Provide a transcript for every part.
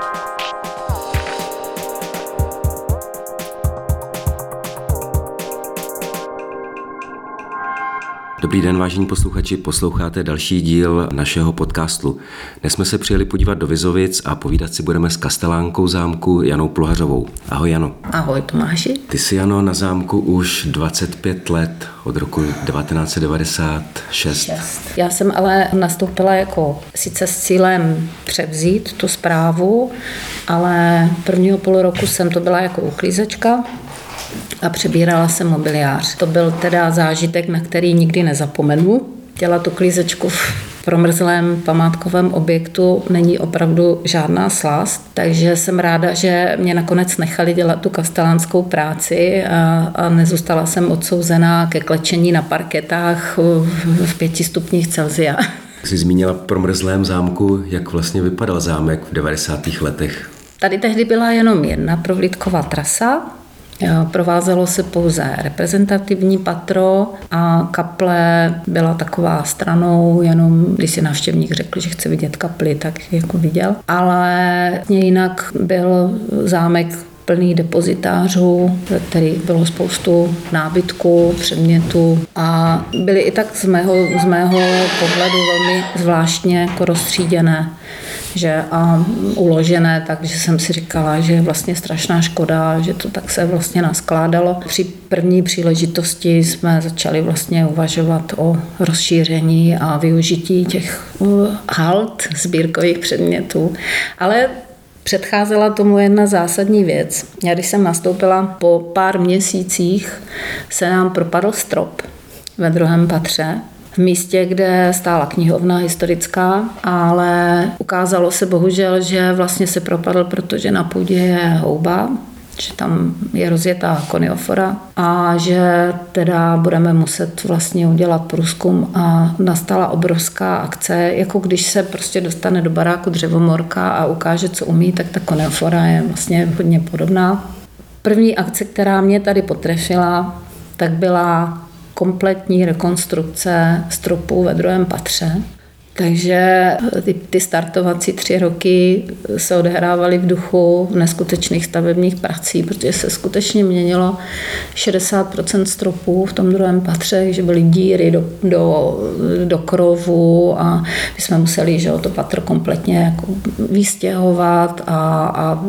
Bye. Dobrý den, vážení posluchači, posloucháte další díl našeho podcastu. Dnes jsme se přijeli podívat do Vizovic a povídat si budeme s kastelánkou zámku Janou Pluhařovou. Ahoj Jano. Ahoj Tomáši. Ty jsi Jano na zámku už 25 let, od roku 1996. Šest. Já jsem ale nastoupila jako sice s cílem převzít tu zprávu, ale prvního půl roku jsem to byla jako uklízečka, a přebírala jsem mobiliář. To byl teda zážitek, na který nikdy nezapomenu. Dělat tu klízečku v promrzlém památkovém objektu není opravdu žádná slast, takže jsem ráda, že mě nakonec nechali dělat tu kastelánskou práci a, a nezůstala jsem odsouzená ke klečení na parketách v pěti stupních Celzia. Jsi zmínila promrzlém zámku, jak vlastně vypadal zámek v 90. letech? Tady tehdy byla jenom jedna prohlídková trasa, Provázelo se pouze reprezentativní patro a kaple byla taková stranou, jenom když si návštěvník řekl, že chce vidět kapli, tak jako viděl. Ale jinak byl zámek plný depozitářů, který bylo spoustu nábytku, předmětů a byly i tak z mého, z mého pohledu velmi zvláštně jako rozstříděné že a uložené, takže jsem si říkala, že je vlastně strašná škoda, že to tak se vlastně naskládalo. Při první příležitosti jsme začali vlastně uvažovat o rozšíření a využití těch halt sbírkových předmětů, ale Předcházela tomu jedna zásadní věc. Já když jsem nastoupila po pár měsících, se nám propadl strop ve druhém patře v místě, kde stála knihovna historická, ale ukázalo se bohužel, že vlastně se propadl, protože na půdě je houba, že tam je rozjetá koniofora a že teda budeme muset vlastně udělat průzkum a nastala obrovská akce, jako když se prostě dostane do baráku dřevomorka a ukáže, co umí, tak ta koniofora je vlastně hodně podobná. První akce, která mě tady potrefila, tak byla kompletní rekonstrukce stropu ve druhém patře. Takže ty, ty startovací tři roky se odehrávaly v duchu neskutečných stavebních prací, protože se skutečně měnilo 60% stropů v tom druhém patře, že byly díry do, do, do krovu a my jsme museli že, to patro kompletně jako vystěhovat a, a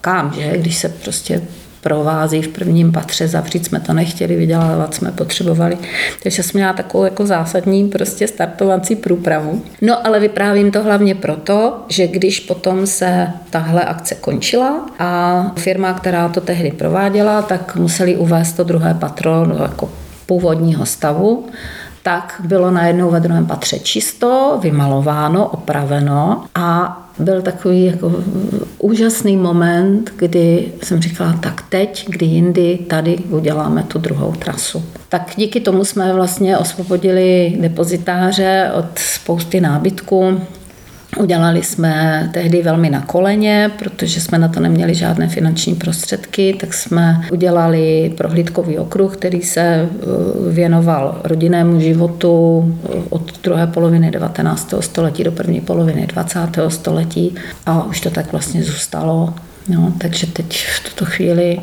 kam, že, když se prostě provází v prvním patře, zavřít jsme to nechtěli, vydělávat jsme potřebovali. Takže jsem měla takovou jako zásadní prostě startovací průpravu. No ale vyprávím to hlavně proto, že když potom se tahle akce končila a firma, která to tehdy prováděla, tak museli uvést to druhé patro do jako původního stavu, tak bylo najednou ve druhém patře čisto, vymalováno, opraveno a byl takový jako úžasný moment, kdy jsem říkala, tak teď, kdy jindy, tady uděláme tu druhou trasu. Tak díky tomu jsme vlastně osvobodili depozitáře od spousty nábytku, Udělali jsme tehdy velmi na koleně, protože jsme na to neměli žádné finanční prostředky, tak jsme udělali prohlídkový okruh, který se eh, věnoval rodinnému životu eh, od druhé poloviny 19. století do první poloviny 20. století a už to tak vlastně zůstalo. No, takže teď v tuto chvíli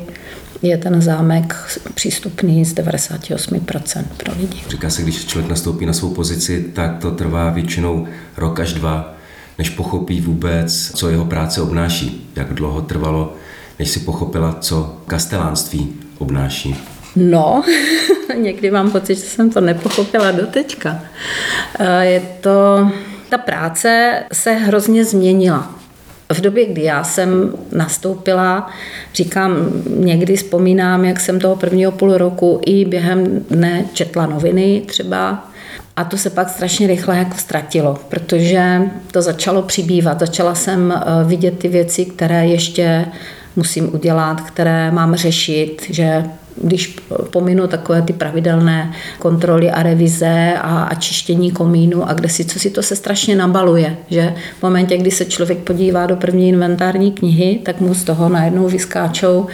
je ten zámek přístupný z 98% pro lidi. Říká se, když člověk nastoupí na svou pozici, tak to trvá většinou rok až dva než pochopí vůbec, co jeho práce obnáší. Jak dlouho trvalo, než si pochopila, co kastelánství obnáší. No, někdy mám pocit, že jsem to nepochopila do teďka. Eh, je to, ta práce se hrozně změnila. V době, kdy já jsem nastoupila, říkám, někdy vzpomínám, jak jsem toho prvního půl roku i během dne četla noviny třeba, a to se pak strašně rychle jako ztratilo, protože to začalo přibývat. Začala jsem eh, vidět ty věci, které ještě musím udělat, které mám řešit, že když pominu takové ty pravidelné kontroly a revize a, a čištění komínu a kde si, co si to se strašně nabaluje, že v momentě, kdy se člověk podívá do první inventární knihy, tak mu z toho najednou vyskáčou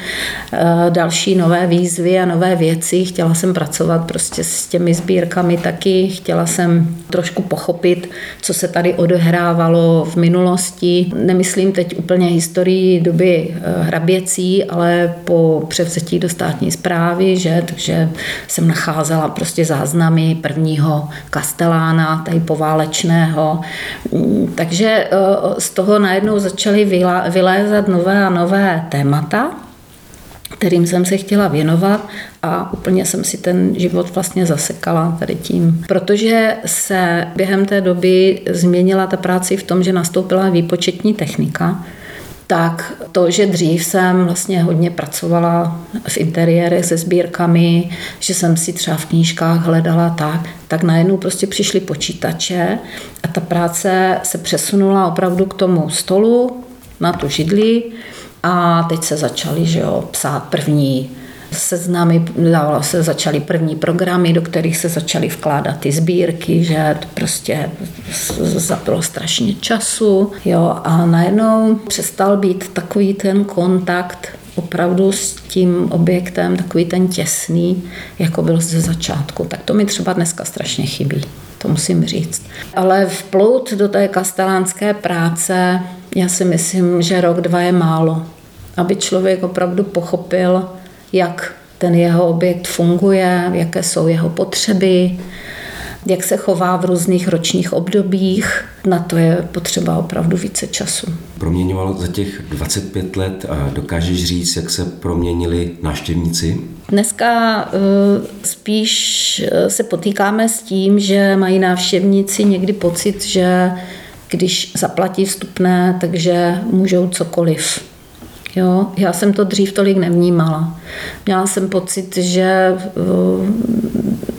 eh, další nové výzvy a nové věci. Chtěla jsem pracovat prostě s těmi sbírkami taky, chtěla jsem trošku pochopit, co se tady odehrávalo v minulosti. Nemyslím teď úplně historii doby eh, hraběcí, ale po převzetí do státní zprávy, že, takže jsem nacházela prostě záznamy prvního kastelána, tady poválečného. Mm, takže eh, z toho najednou začaly vylézat nové a nové témata, kterým jsem se chtěla věnovat a úplně jsem si ten život vlastně zasekala tady tím. Protože se během té doby změnila ta práce v tom, že nastoupila výpočetní technika, tak to, že dřív jsem vlastně hodně pracovala v interiérech se sbírkami, že jsem si třeba v knížkách hledala tak, tak najednou prostě přišly počítače a ta práce se přesunula opravdu k tomu stolu, na tu židli a teď se začaly že jo, psát první seznamy, se začaly první programy, do kterých se začaly vkládat ty sbírky, že to prostě zapilo strašně času. Jo, a najednou přestal být takový ten kontakt opravdu s tím objektem, takový ten těsný, jako byl ze začátku. Tak to mi třeba dneska strašně chybí to musím říct. Ale vplout do té kastelánské práce, já si myslím, že rok, dva je málo. Aby člověk opravdu pochopil, jak ten jeho objekt funguje, jaké jsou jeho potřeby, jak se chová v různých ročních obdobích. Na to je potřeba opravdu více času. Proměňovalo za těch 25 let a dokážeš říct, jak se proměnili návštěvníci? Dneska eh, spíš eh, se potýkáme s tím, že mají návštěvníci někdy pocit, že když zaplatí vstupné, takže můžou cokoliv. Jo, já jsem to dřív tolik nevnímala. Měla jsem pocit, že eh,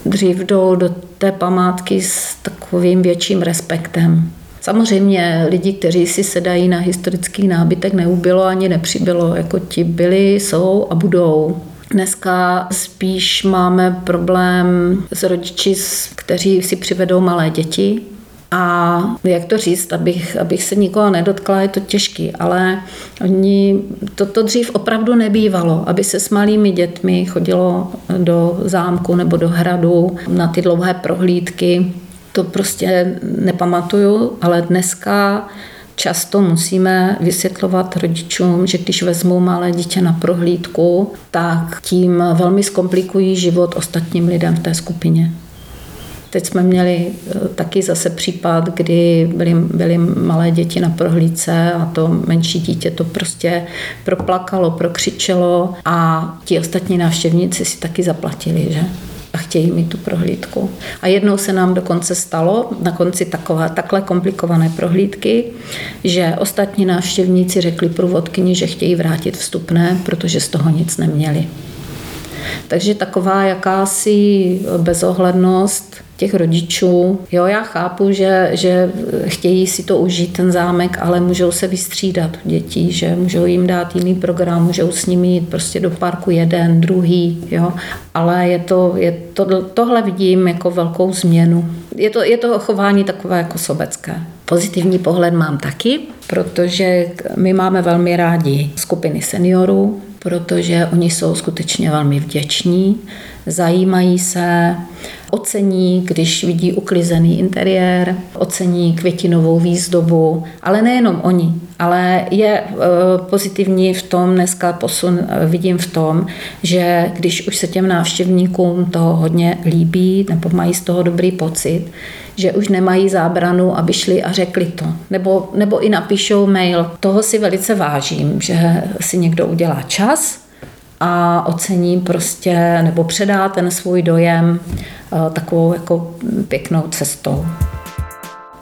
dřív jdou do té památky s takovým větším respektem. Samozřejmě lidi, kteří si sedají na historický nábytek, neubylo ani nepřibylo. Jako ti byli, jsou a budou. Dneska spíš máme problém s rodiči, kteří si přivedou malé děti, a jak to říct, abych, abych se nikoho nedotkla, je to těžký, ale oni, to, to dřív opravdu nebývalo, aby se s malými dětmi chodilo do zámku nebo do hradu na ty dlouhé prohlídky. To prostě nepamatuju, ale dneska často musíme vysvětlovat rodičům, že když vezmou malé dítě na prohlídku, tak tím velmi zkomplikují život ostatním lidem v té skupině. Teď jsme měli eh, taky zase případ, kdy byly, byly malé děti na prohlídce a to menší dítě to prostě proplakalo, prokřičelo a ti ostatní návštěvníci si taky zaplatili, že? a chtějí mít tu prohlídku. A jednou se nám dokonce stalo, na konci takové, takhle komplikované prohlídky, že ostatní návštěvníci řekli průvodkyni, že chtějí vrátit vstupné, protože z toho nic neměli. Takže taková jakási bezohlednost těch rodičů. Jo, já chápu, že, že chtějí si to užít, ten zámek, ale můžou se vystřídat dětí, že můžou jim dát jiný program, můžou s nimi jít prostě do parku jeden, druhý, jo. Ale je to, je to, tohle vidím jako velkou změnu. Je to, je to chování takové jako sobecké. Pozitivní pohled mám taky, protože my máme velmi rádi skupiny seniorů, protože oni jsou skutečně velmi vděční, zajímají se, ocení, když vidí uklizený interiér, ocení květinovou výzdobu, ale nejenom oni, ale je e, pozitivní v tom, dneska posun e, vidím v tom, že když už se těm návštěvníkům to hodně líbí nebo mají z toho dobrý pocit, že už nemají zábranu, aby šli a řekli to. Nebo, nebo i napíšou mail. Toho si velice vážím, že si někdo udělá čas a ocení prostě, nebo předá ten svůj dojem eh, takovou jako pěknou cestou.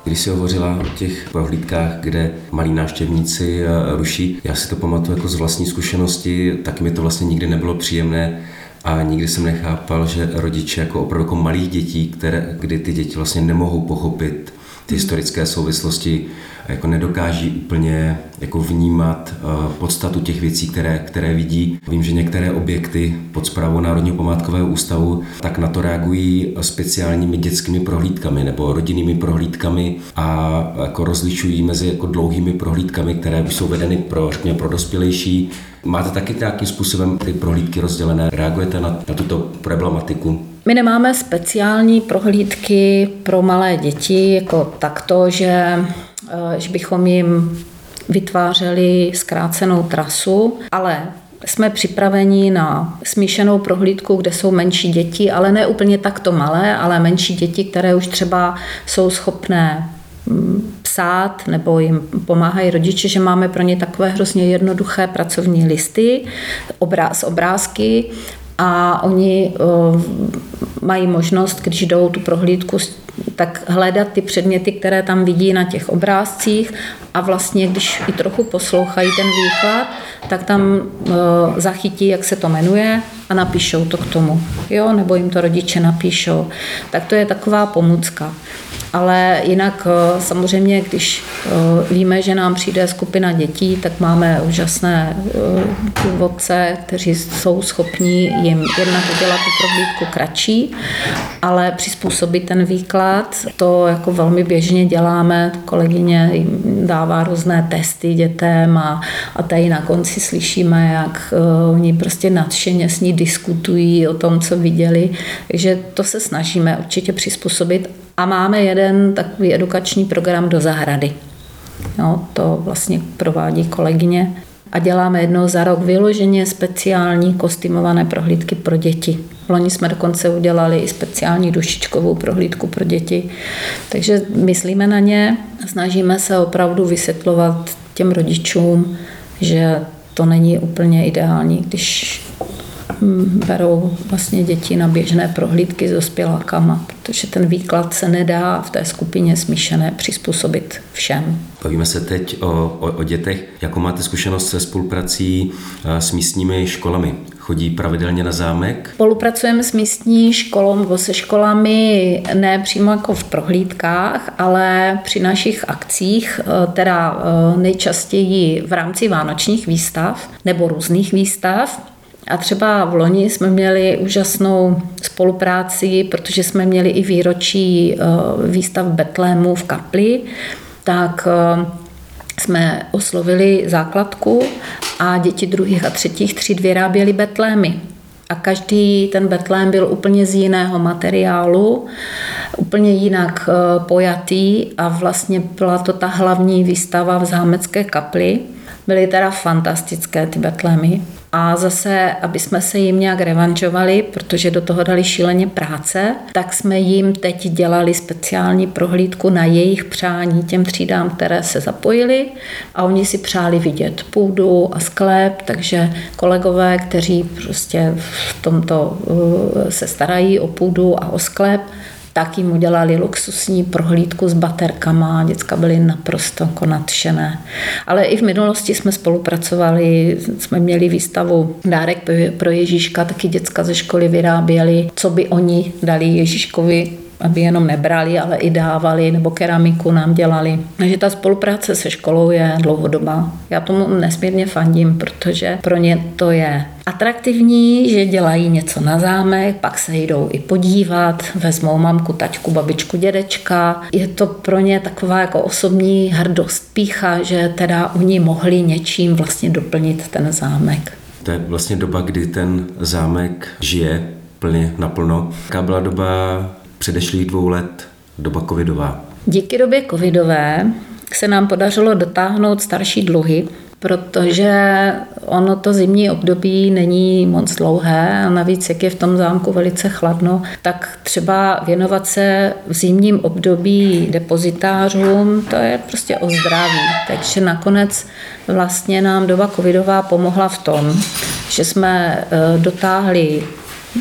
Když jsi hovořila o těch prohlídkách, kde malí návštěvníci eh, ruší, já si to pamatuju jako z vlastní zkušenosti, tak mi to vlastně nikdy nebylo příjemné a nikdy jsem nechápal, že rodiče jako opravdu jako malých dětí, které, kdy ty děti vlastně nemohou pochopit ty historické souvislosti jako nedokáží úplně jako vnímat eh, podstatu těch věcí, které, které vidí. Vím, že některé objekty pod zprávou Národního památkového ústavu tak na to reagují speciálními dětskými prohlídkami nebo rodinnými prohlídkami a jako rozlišují mezi jako dlouhými prohlídkami, které už jsou vedeny pro, řekněme, pro dospělejší. Máte taky nějakým způsobem ty prohlídky rozdělené? Reagujete na, na tuto problematiku? My nemáme speciální prohlídky pro malé děti jako takto, že, že bychom jim vytvářeli zkrácenou trasu, ale jsme připraveni na smíšenou prohlídku, kde jsou menší děti, ale ne úplně takto malé, ale menší děti, které už třeba jsou schopné mm, psát nebo jim pomáhají rodiče, že máme pro ně takové hrozně jednoduché pracovní listy s obrázky a oni uh, mají možnost, když jdou tu prohlídku, tak hledat ty předměty, které tam vidí na těch obrázcích a vlastně, když i trochu poslouchají ten výklad, tak tam uh, zachytí, jak se to jmenuje a napíšou to k tomu, jo, nebo jim to rodiče napíšou. Tak to je taková pomůcka. Ale jinak eh, samozřejmě, když eh, víme, že nám přijde skupina dětí, tak máme úžasné eh, průvodce, kteří jsou schopní jim jednak udělat tu prohlídku kratší, ale přizpůsobit ten výklad. To jako velmi běžně děláme. Kolegyně dává různé testy dětem a, a tady na konci slyšíme, jak oni prostě nadšeně s ní diskutují o tom, co viděli. Takže to se snažíme určitě přizpůsobit a máme jeden takový edukační program do zahrady. No, to vlastně provádí kolegyně. A děláme jednou za rok vyloženě speciální kostýmované prohlídky pro děti. V loni jsme dokonce udělali i speciální dušičkovou prohlídku pro děti. Takže myslíme na ně, snažíme se opravdu vysvětlovat těm rodičům, že to není úplně ideální, když berou vlastně děti na běžné prohlídky s dospělákama, protože ten výklad se nedá v té skupině smíšené přizpůsobit všem. Bavíme se teď o, o, o dětech. Jakou máte zkušenost se spoluprací eh, s místními školami? Chodí pravidelně na zámek? Spolupracujeme s místní školou nebo se školami ne přímo jako v prohlídkách, ale při našich akcích, eh, teda eh, nejčastěji v rámci vánočních výstav nebo různých výstav. A třeba v loni jsme měli úžasnou spolupráci, protože jsme měli i výročí eh, výstav Betlému v Kapli, tak eh, jsme oslovili základku a děti druhých a třetích tříd vyráběli betlémy. A každý ten betlém byl úplně z jiného materiálu, úplně jinak eh, pojatý a vlastně byla to ta hlavní výstava v zámecké kapli. Byly teda fantastické ty betlémy. A zase, aby jsme se jim nějak revančovali, protože do toho dali šíleně práce, tak jsme jim teď dělali speciální prohlídku na jejich přání těm třídám, které se zapojili. A oni si přáli vidět půdu a sklep, takže kolegové, kteří prostě v tomto uh, se starají o půdu a o sklep, tak jim udělali luxusní prohlídku s baterkama, děcka byly naprosto jako nadšené. Ale i v minulosti jsme spolupracovali, jsme měli výstavu Dárek pro Ježíška, taky děcka ze školy vyráběli, co by oni dali Ježíškovi aby jenom nebrali, ale i dávali, nebo keramiku nám dělali. Takže ta spolupráce se školou je dlouhodobá. Já tomu nesmírně fandím, protože pro ně to je atraktivní, že dělají něco na zámek, pak se jdou i podívat, vezmou mamku, taťku, babičku, dědečka. Je to pro ně taková jako osobní hrdost, pícha, že teda oni mohli něčím vlastně doplnit ten zámek. To je vlastně doba, kdy ten zámek žije plně naplno. Jaká byla doba předešlých dvou let, doba covidová? Díky době covidové se nám podařilo dotáhnout starší dluhy, protože ono to zimní období není moc dlouhé a navíc, jak je v tom zámku velice chladno, tak třeba věnovat se v zimním období depozitářům, to je prostě o zdraví. Takže nakonec vlastně nám doba covidová pomohla v tom, že jsme eh, dotáhli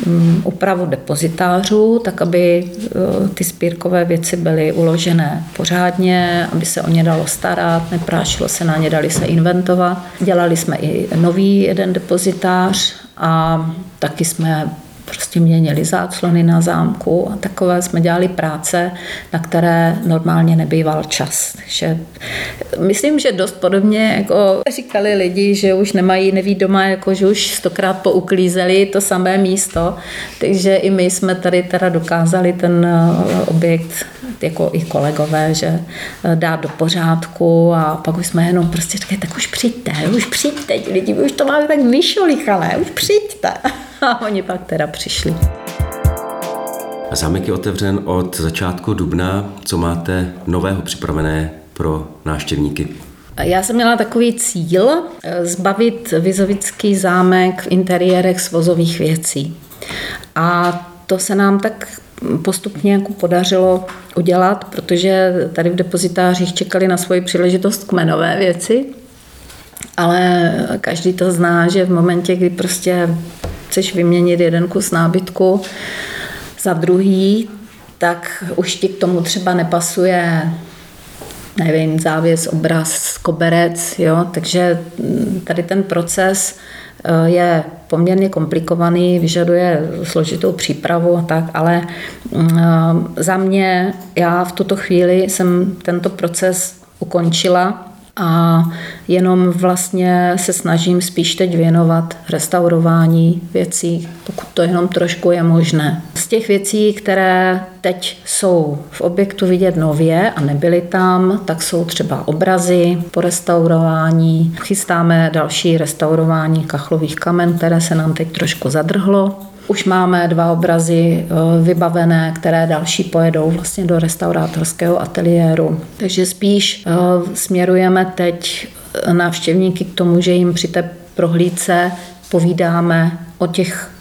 mm, depozitářů, tak aby e, ty spírkové věci byly uložené pořádně, aby se o ně dalo starat, neprášilo se na ně, dali se inventovat. Dělali jsme i nový jeden depozitář a taky jsme prostě měnili záclony na zámku a takové jsme dělali práce, na které normálně nebýval čas. Takže myslím, že dost podobně, jako říkali lidi, že už nemají, neví doma, jako že už stokrát pouklízeli to samé místo, takže i my jsme tady teda dokázali ten eh, objekt jako i kolegové, že eh, dát do pořádku a pak už jsme jenom prostě říkali, tak už přijďte, už přijďte, lidi, už to máme tak vyšolichalé, už přijďte. A oni pak teda přišli. Zámek je otevřen od začátku dubna. Co máte nového připravené pro návštěvníky? Já jsem měla takový cíl eh, zbavit Vizovický zámek v interiérech z vozových věcí. A to se nám tak postupně jako podařilo udělat, protože tady v depozitářích čekali na svoji příležitost kmenové věci, ale každý to zná, že v momentě, kdy prostě chceš vyměnit jeden kus nábytku za druhý, tak už ti k tomu třeba nepasuje nevím, závěs, obraz, koberec, jo, takže tady ten proces eh, je poměrně komplikovaný, vyžaduje složitou přípravu a tak, ale mm, eh, za mě, já v tuto chvíli jsem tento proces ukončila a jenom vlastně se snažím spíš teď věnovat restaurování věcí, pokud to jenom trošku je možné. Z těch věcí, které teď jsou v objektu vidět nově a nebyly tam, tak jsou třeba obrazy po restaurování. Chystáme další restaurování kachlových kamen, které se nám teď trošku zadrhlo. Už máme dva obrazy eh, vybavené, které další pojedou vlastně do restaurátorského ateliéru. Takže spíš eh, směrujeme teď návštěvníky k tomu, že jim při té prohlídce povídáme o těch Eh,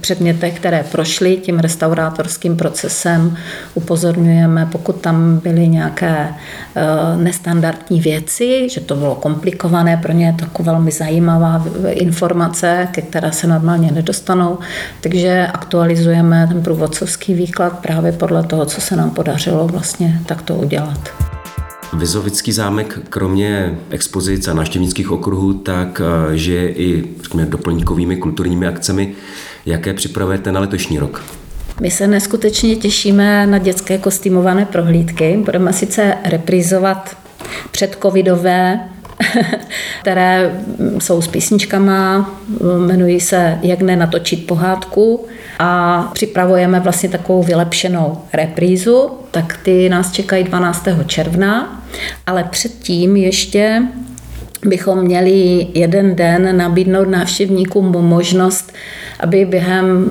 předmětech, které prošly tím restaurátorským procesem. Upozorňujeme, pokud tam byly nějaké eh, nestandardní věci, že to bylo komplikované, pro ně je to jako velmi zajímavá informace, ke které se normálně nedostanou. Takže aktualizujeme ten průvodcovský výklad právě podle toho, co se nám podařilo vlastně takto udělat. Vizovický zámek kromě expozic a návštěvnických okruhů tak eh, žije i řekněme, doplňkovými kulturními akcemi. Jaké připravujete na letošní rok? My se neskutečně těšíme na dětské kostýmované prohlídky. Budeme sice reprizovat předcovidové které jsou s písničkama, jmenují se Jak nenatočit pohádku a připravujeme vlastně takovou vylepšenou reprízu, tak ty nás čekají 12. června, ale předtím ještě bychom měli jeden den nabídnout návštěvníkům možnost, aby během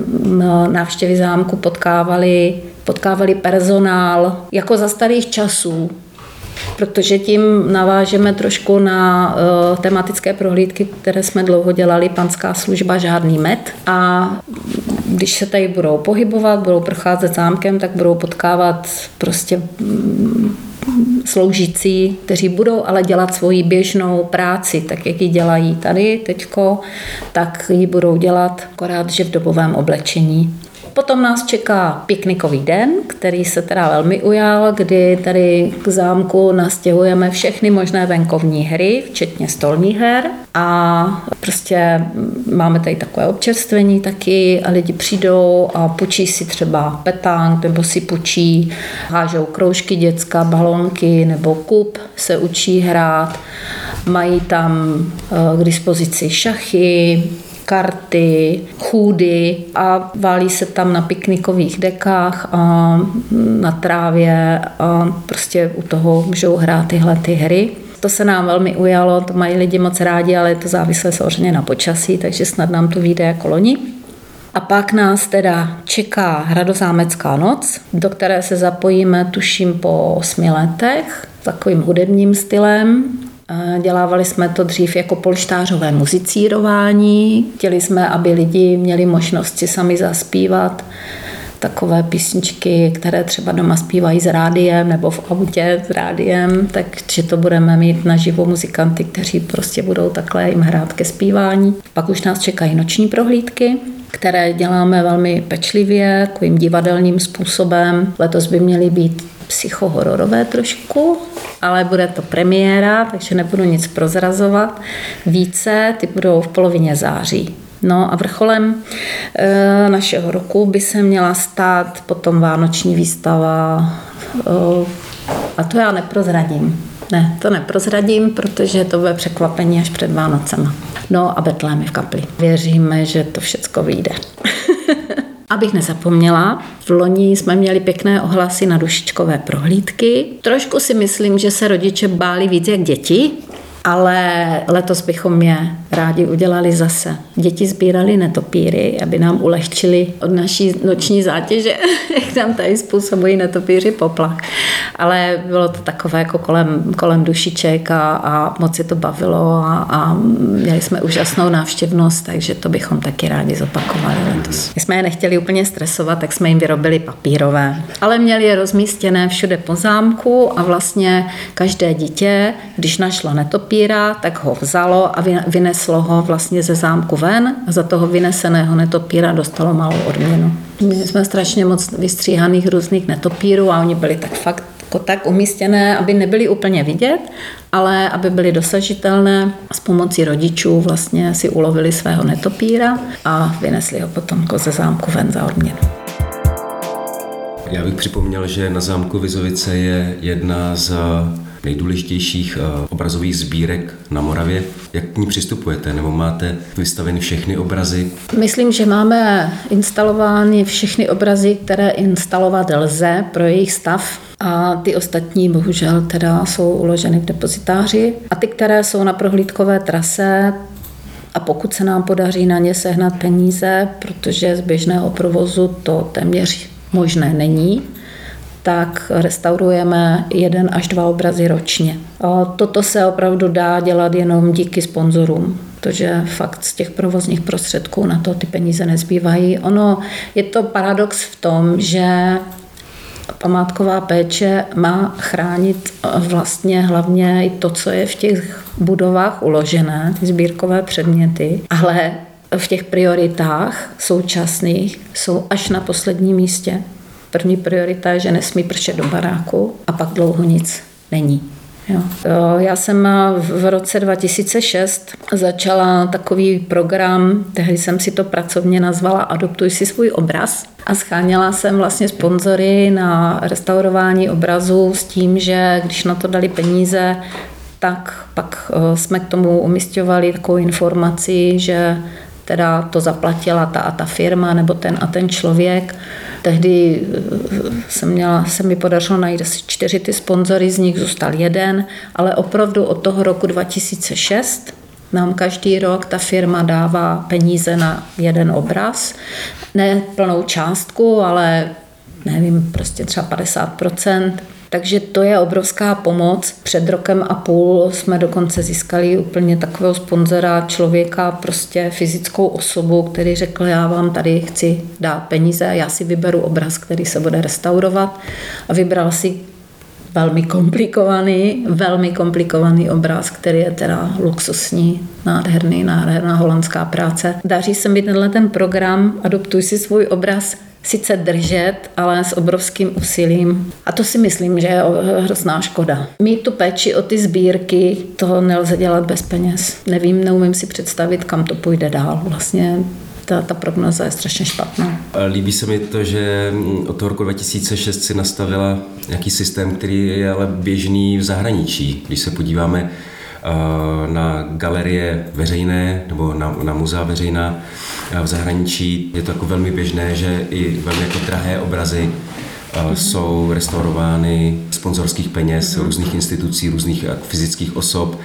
návštěvy zámku potkávali, potkávali personál jako za starých časů, protože tím navážeme trošku na uh, tematické prohlídky, které jsme dlouho dělali, panská služba Žádný med. A když se tady budou pohybovat, budou procházet zámkem, tak budou potkávat prostě mm, sloužící, kteří budou ale dělat svoji běžnou práci, tak jak ji dělají tady teďko, tak ji budou dělat akorát, že v dobovém oblečení. Potom nás čeká piknikový den, který se teda velmi ujal, kdy tady k zámku nastěhujeme všechny možné venkovní hry, včetně stolních her a prostě máme tady takové občerstvení taky a lidi přijdou a počí si třeba petánk nebo si počí, hážou kroužky děcka, balonky nebo kup se učí hrát. Mají tam eh, k dispozici šachy, karty, chůdy a válí se tam na piknikových dekách a na trávě a prostě u toho můžou hrát tyhle ty hry. To se nám velmi ujalo, to mají lidi moc rádi, ale je to závislé samozřejmě na počasí, takže snad nám to vyjde jako loni. A pak nás teda čeká Hradozámecká noc, do které se zapojíme tuším po osmi letech, takovým hudebním stylem. Dělávali jsme to dřív jako polštářové muzicírování. Chtěli jsme, aby lidi měli možnost si sami zaspívat takové písničky, které třeba doma zpívají s rádiem nebo v autě s rádiem, takže to budeme mít na živo muzikanty, kteří prostě budou takhle jim hrát ke zpívání. Pak už nás čekají noční prohlídky, které děláme velmi pečlivě, takovým divadelním způsobem. Letos by měly být psychohororové trošku, ale bude to premiéra, takže nebudu nic prozrazovat. Více, ty budou v polovině září. No a vrcholem e, našeho roku by se měla stát potom vánoční výstava e, a to já neprozradím. Ne, to neprozradím, protože to bude překvapení až před Vánocema. No a Betlémy v kapli. Věříme, že to všecko vyjde. Abych nezapomněla, v loni jsme měli pěkné ohlasy na dušičkové prohlídky. Trošku si myslím, že se rodiče báli víc jak děti, ale letos bychom je rádi udělali zase. Děti sbírali netopíry, aby nám ulehčili od naší noční zátěže, jak nám tady způsobují netopíři poplach. Ale bylo to takové jako kolem, kolem dušiček a, a moc se to bavilo a, a měli jsme úžasnou návštěvnost, takže to bychom taky rádi zopakovali letos. My jsme je nechtěli úplně stresovat, tak jsme jim vyrobili papírové. Ale měli je rozmístěné všude po zámku a vlastně každé dítě, když našlo netopíra, tak ho vzalo a vyneslo ho vlastně ze zámku ven a za toho vyneseného netopíra dostalo malou odměnu. My jsme strašně moc vystříhaných různých netopírů a oni byli tak fakt jako tak umístěné, aby nebyly úplně vidět, ale aby byly dosažitelné s pomocí rodičů vlastně si ulovili svého netopíra a vynesli ho potom jako ze zámku ven za odměnu. Já bych připomněl, že na zámku Vizovice je jedna z nejdůležitějších eh, obrazových sbírek na Moravě. Jak k ní přistupujete? Nebo máte vystaveny všechny obrazy? Myslím, že máme instalovány všechny obrazy, které instalovat lze pro jejich stav. A ty ostatní bohužel teda jsou uloženy v depozitáři. A ty, které jsou na prohlídkové trase, a pokud se nám podaří na ně sehnat peníze, protože z běžného provozu to téměř možné není, tak restaurujeme jeden až dva obrazy ročně. Toto se opravdu dá dělat jenom díky sponzorům, protože fakt z těch provozních prostředků na to ty peníze nezbývají. Ono je to paradox v tom, že památková péče má chránit vlastně hlavně i to, co je v těch budovách uložené, sbírkové předměty, ale v těch prioritách současných jsou až na posledním místě. První priorita je, že nesmí pršet do baráku a pak dlouho nic není. Jo. Já jsem v roce 2006 začala takový program, tehdy jsem si to pracovně nazvala Adoptuj si svůj obraz a scháněla jsem vlastně sponzory na restaurování obrazu s tím, že když na to dali peníze, tak pak eh, jsme k tomu umistovali takovou informaci, že teda to zaplatila ta a ta firma nebo ten a ten člověk. Tehdy jsem měla, se mi podařilo najít asi čtyři ty sponzory, z nich zůstal jeden, ale opravdu od toho roku 2006 nám každý rok ta firma dává peníze na jeden obraz. Ne plnou částku, ale nevím, prostě třeba 50 takže to je obrovská pomoc. Před rokem a půl jsme dokonce získali úplně takového sponzora, člověka, prostě fyzickou osobu, který řekl, já vám tady chci dát peníze, já si vyberu obraz, který se bude restaurovat a vybral si velmi komplikovaný, velmi komplikovaný obraz, který je teda luxusní, nádherný, nádherná holandská práce. Daří se mi tenhle ten program, adoptuj si svůj obraz sice držet, ale s obrovským úsilím. A to si myslím, že je hrozná škoda. Mít tu péči o ty sbírky, to nelze dělat bez peněz. Nevím, neumím si představit, kam to půjde dál. Vlastně ta, ta prognoza je strašně špatná. Líbí se mi to, že od toho roku 2006 si nastavila nějaký systém, který je ale běžný v zahraničí. Když se podíváme Eh, na galerie veřejné nebo na, na muzea veřejná v zahraničí. Je to jako velmi běžné, že i velmi jako drahé obrazy mm-hmm. jsou restaurovány sponzorských peněz mm-hmm. různých institucí, různých fyzických osob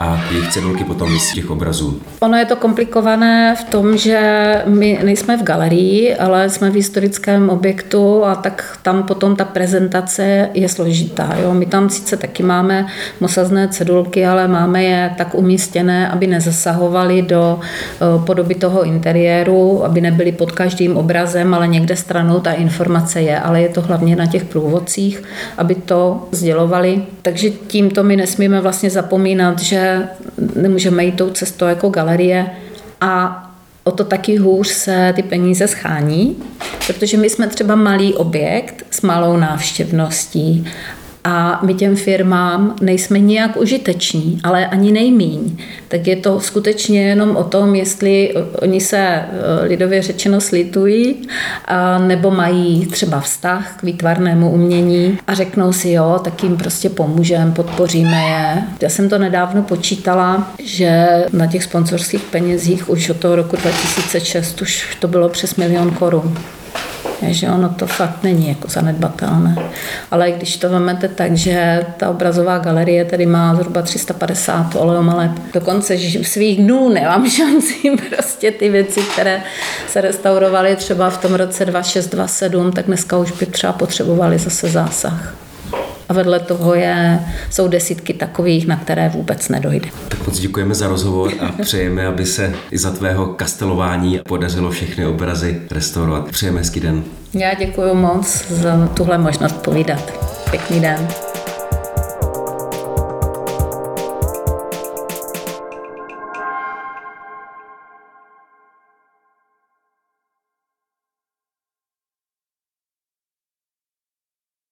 a jejich cedulky potom z těch obrazů. Ono je to komplikované v tom, že my nejsme v galerii, ale jsme v historickém objektu a tak tam potom ta prezentace je složitá. Jo? My tam sice taky máme mosazné cedulky, ale máme je tak umístěné, aby nezasahovaly do eh, podoby toho interiéru, aby nebyly pod každým obrazem, ale někde stranou ta informace je, ale je to hlavně na těch průvodcích, aby to sdělovali. Takže tímto my nesmíme vlastně zapomínat, že nemůžeme jít tou cestou jako galerie a o to taky hůř se ty peníze schání, protože my jsme třeba malý objekt s malou návštěvností a my těm firmám nejsme nijak užiteční, ale ani nejmíň. Tak je to skutečně jenom o tom, jestli oni se eh, lidově řečeno slitují, nebo mají třeba vztah k výtvarnému umění a řeknou si, jo, tak jim prostě pomůžeme, podpoříme je. Já jsem to nedávno počítala, že na těch sponsorských penězích už od toho roku 2006 už to bylo přes milion korun že ono to fakt není jako zanedbatelné. Ale když to vezmete tak, že ta obrazová galerie tedy má zhruba 350 oleomaleb, dokonce svých dnů nemám šanci prostě ty věci, které se restaurovaly třeba v tom roce 2627, tak dneska už by třeba potřebovali zase zásah a vedle toho je, jsou desítky takových, na které vůbec nedojde. Tak moc děkujeme za rozhovor a přejeme, aby se i za tvého kastelování podařilo všechny obrazy restaurovat. Přejeme hezký den. Já děkuji moc za tuhle možnost povídat. Pěkný den.